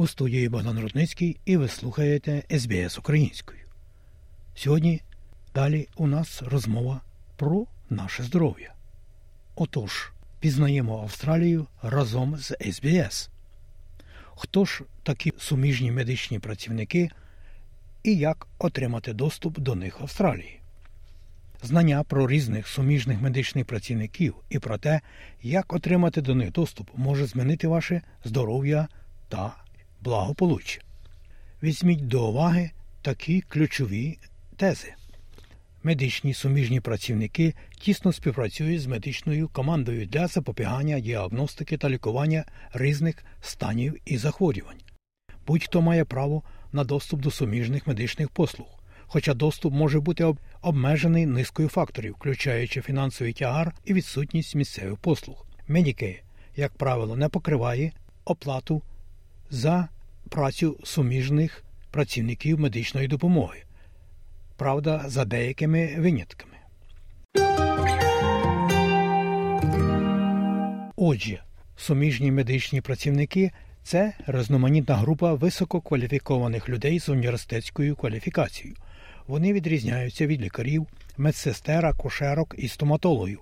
У студії Богдан Рудницький і ви слухаєте СБС українською. Сьогодні далі у нас розмова про наше здоров'я. Отож, пізнаємо Австралію разом з СБС. Хто ж такі суміжні медичні працівники і як отримати доступ до них в Австралії? Знання про різних суміжних медичних працівників і про те, як отримати до них доступ, може змінити ваше здоров'я та благополуччя. Візьміть до уваги такі ключові тези. Медичні суміжні працівники тісно співпрацюють з медичною командою для запобігання, діагностики та лікування різних станів і захворювань. Будь-хто має право на доступ до суміжних медичних послуг, хоча доступ може бути обмежений низкою факторів, включаючи фінансовий тягар і відсутність місцевих послуг. Медікей, як правило, не покриває оплату за працю суміжних працівників медичної допомоги. Правда, за деякими винятками. Отже, суміжні медичні працівники це різноманітна група висококваліфікованих людей з університетською кваліфікацією. Вони відрізняються від лікарів, медсестер, акушерок і стоматологів,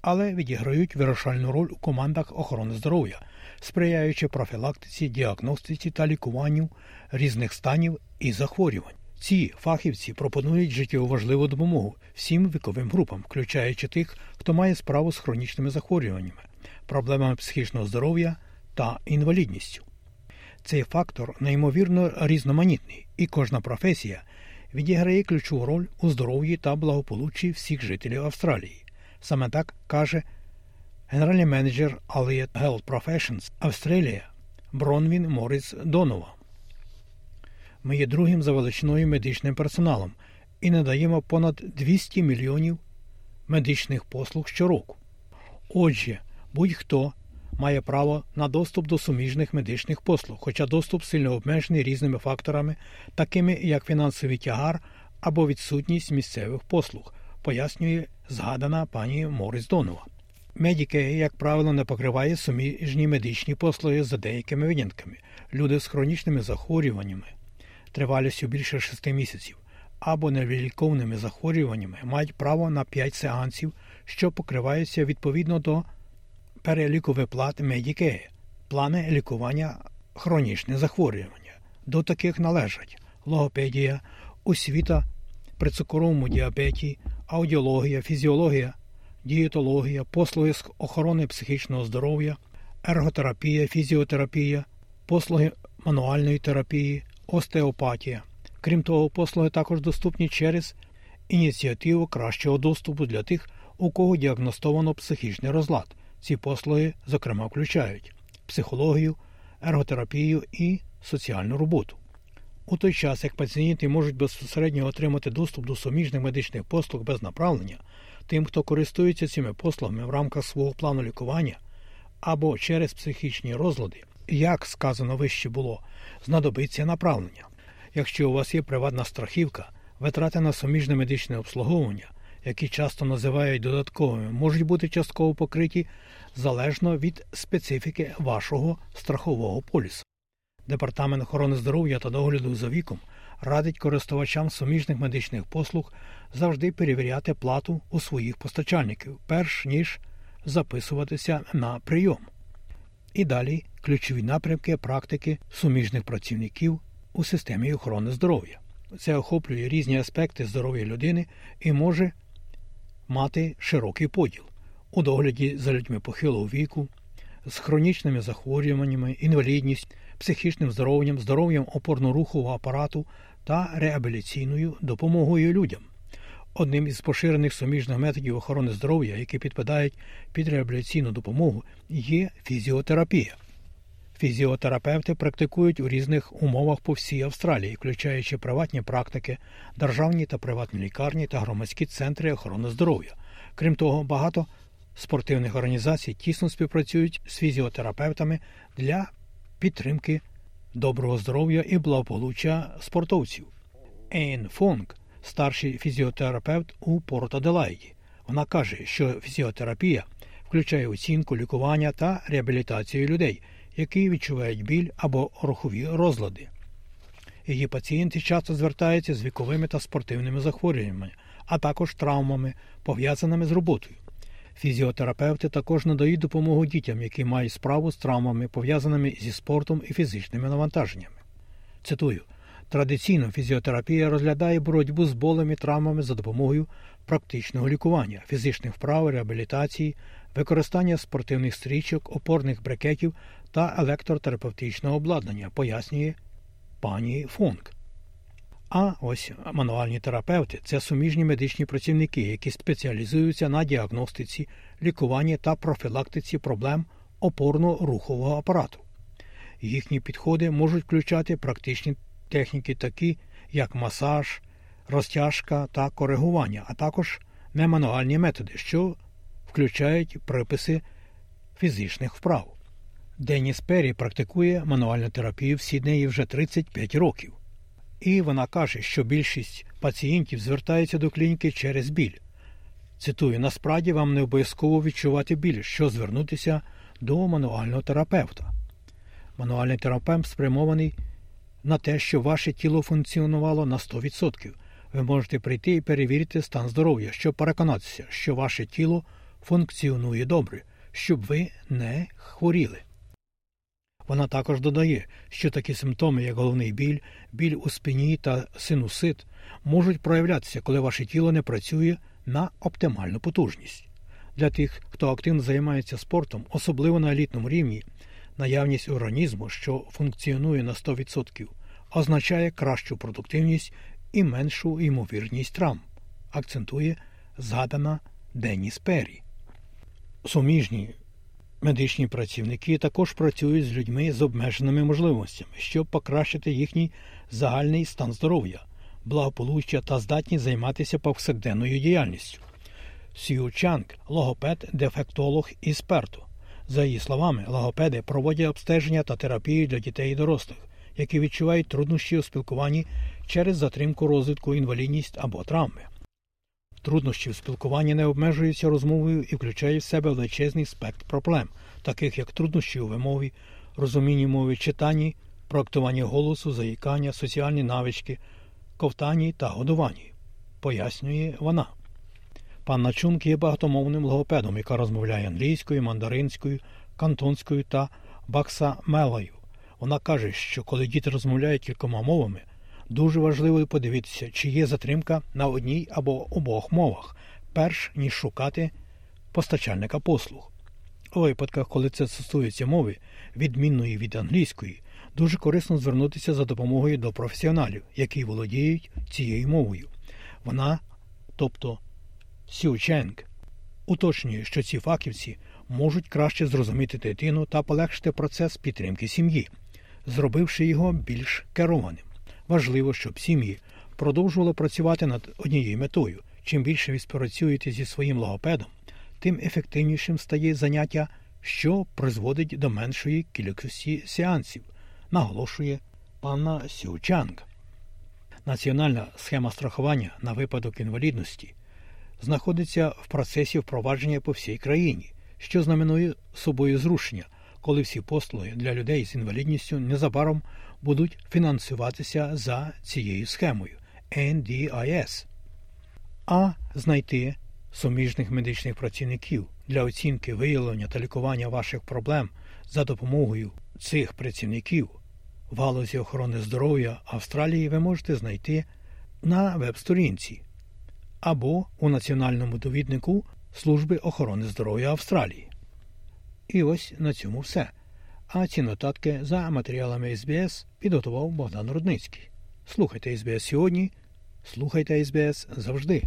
але відіграють вирішальну роль у командах охорони здоров'я, сприяючи профілактиці, діагностиці та лікуванню різних станів і захворювань. Ці фахівці пропонують життєво важливу допомогу всім віковим групам, включаючи тих, хто має справу з хронічними захворюваннями, проблемами психічного здоров'я та інвалідністю. Цей фактор неймовірно різноманітний, і кожна професія відіграє ключову роль у здоров'ї та благополуччі всіх жителів Австралії. Саме так каже генеральний менеджер Allied Health Professions Австралія Бронвін Моріс Донова. Ми є другим за величиною медичним персоналом і надаємо понад 200 мільйонів медичних послуг щороку. Отже, будь-хто має право на доступ до суміжних медичних послуг, хоча доступ сильно обмежений різними факторами, такими як фінансовий тягар або відсутність місцевих послуг, пояснює згадана пані Морис Донова. Медіке, як правило, не покриває суміжні медичні послуги за деякими винятками. Люди з хронічними захворюваннями, тривалістю більше шести місяців, або невиліковними захворюваннями мають право на 5 сеансів, що покриваються відповідно до переліку виплат Медікеє, плани лікування хронічних захворювання. До таких належать логопедія, освіта при цукровому діабеті, аудіологія, фізіологія, дієтологія, послуги з охорони психічного здоров'я, ерготерапія, фізіотерапія, послуги мануальної терапії, остеопатія. Крім того, послуги також доступні через ініціативу кращого доступу для тих, у кого діагностовано психічний розлад. Ці послуги, зокрема, включають психологію, ерготерапію і соціальну роботу. У той час, як пацієнти можуть безпосередньо отримати доступ до суміжних медичних послуг без направлення, тим, хто користується цими послугами в рамках свого плану лікування або через психічні розлади, як сказано вище було, знадобиться направлення. Якщо у вас є приватна страхівка, витрати на суміжне медичне обслуговування, які часто називають додатковими, можуть бути частково покриті залежно від специфіки вашого страхового полісу. Департамент охорони здоров'я та догляду за віком радить користувачам суміжних медичних послуг завжди перевіряти плату у своїх постачальників, перш ніж записуватися на прийом. І далі ключові напрямки практики суміжних працівників у системі охорони здоров'я. Це охоплює різні аспекти здоров'я людини і може мати широкий поділ у догляді за людьми похилого віку, з хронічними захворюваннями, інвалідністю, психічним здоров'ям, здоров'ям опорно-рухового апарату та реабіліційною допомогою людям. Одним із поширених суміжних методів охорони здоров'я, які підпадають під реабілітаційну допомогу, є фізіотерапія. Фізіотерапевти практикують у різних умовах по всій Австралії, включаючи приватні практики, державні та приватні лікарні та громадські центри охорони здоров'я. Крім того, багато спортивних організацій тісно співпрацюють з фізіотерапевтами для підтримки доброго здоров'я і благополуччя спортовців. Ейн Фонг, старший фізіотерапевт у Порт Аделаїді. Вона каже, що фізіотерапія включає оцінку, лікування та реабілітацію людей, які відчувають біль або рухові розлади. Її пацієнти часто звертаються з віковими та спортивними захворюваннями, а також травмами, пов'язаними з роботою. Фізіотерапевти також надають допомогу дітям, які мають справу з травмами, пов'язаними зі спортом і фізичними навантаженнями. Цитую. Традиційно фізіотерапія розглядає боротьбу з болем і травмами за допомогою практичного лікування, фізичних вправ, реабілітації, використання спортивних стрічок, опорних брекетів та електротерапевтичного обладнання, пояснює пані Фонк. А ось мануальні терапевти це суміжні медичні працівники, які спеціалізуються на діагностиці, лікуванні та профілактиці проблем опорно-рухового апарату. Їхні підходи можуть включати практичні техніки, такі як масаж, розтяжка та коригування, а також немануальні методи, що включають приписи фізичних вправ. Деніс Перрі практикує мануальну терапію в Сіднеї вже 35 років. І вона каже, що більшість пацієнтів звертаються до клініки через біль. Цитую, насправді вам не обов'язково відчувати біль, що звернутися до мануального терапевта. Мануальний терапевт спрямований на те, щоб ваше тіло функціонувало на 100%. Ви можете прийти і перевірити стан здоров'я, щоб переконатися, що ваше тіло функціонує добре, щоб ви не хворіли. Вона також додає, що такі симптоми, як головний біль, біль у спині та синусит, можуть проявлятися, коли ваше тіло не працює на оптимальну потужність. Для тих, хто активно займається спортом, особливо на елітному рівні, наявність організму, що функціонує на 100%, означає кращу продуктивність і меншу ймовірність травм, акцентує згадана Деніс Перрі. Суміжні медичні працівники також працюють з людьми з обмеженими можливостями, щоб покращити їхній загальний стан здоров'я, благополуччя та здатність займатися повсякденною діяльністю. Сью Чанг – логопед, дефектолог і сперту. За її словами, логопеди проводять обстеження та терапію для дітей і дорослих, які відчувають труднощі у спілкуванні через затримку розвитку, інвалідність або травми. Труднощі в спілкуванні не обмежуються розмовою і включають в себе величезний спектр проблем, таких як труднощі у вимові, розумінні мови читанні, проектуванні голосу, заїкання, соціальні навички, ковтанні та годуванні, пояснює вона. Панна Чунг є багатомовним логопедом, яка розмовляє англійською, мандаринською, кантонською та баксамелою. Вона каже, що коли діти розмовляють кількома мовами, дуже важливо подивитися, чи є затримка на одній або обох мовах, перш ніж шукати постачальника послуг. У випадках, коли це стосується мови, відмінної від англійської, дуже корисно звернутися за допомогою до професіоналів, які володіють цією мовою. Вона, тобто Сю Ченг, уточнює, що ці фахівці можуть краще зрозуміти дитину та полегшити процес підтримки сім'ї, зробивши його більш керованим. Важливо, щоб сім'ї продовжували працювати над однією метою. Чим більше ви співпрацюєте зі своїм логопедом, тим ефективнішим стає заняття, що призводить до меншої кількості сеансів, наголошує панна Сючанг. Національна схема страхування на випадок інвалідності знаходиться в процесі впровадження по всій країні, що знаменує собою зрушення, коли всі послуги для людей з інвалідністю незабаром будуть фінансуватися за цією схемою NDIS. а знайти суміжних медичних працівників для оцінки виявлення та лікування ваших проблем за допомогою цих працівників в галузі охорони здоров'я Австралії ви можете знайти на веб-сторінці або у національному довіднику Служби охорони здоров'я Австралії. І ось на цьому все. А ці нотатки за матеріалами СБС підготував Богдан Рудницький. Слухайте СБС сьогодні, слухайте СБС завжди.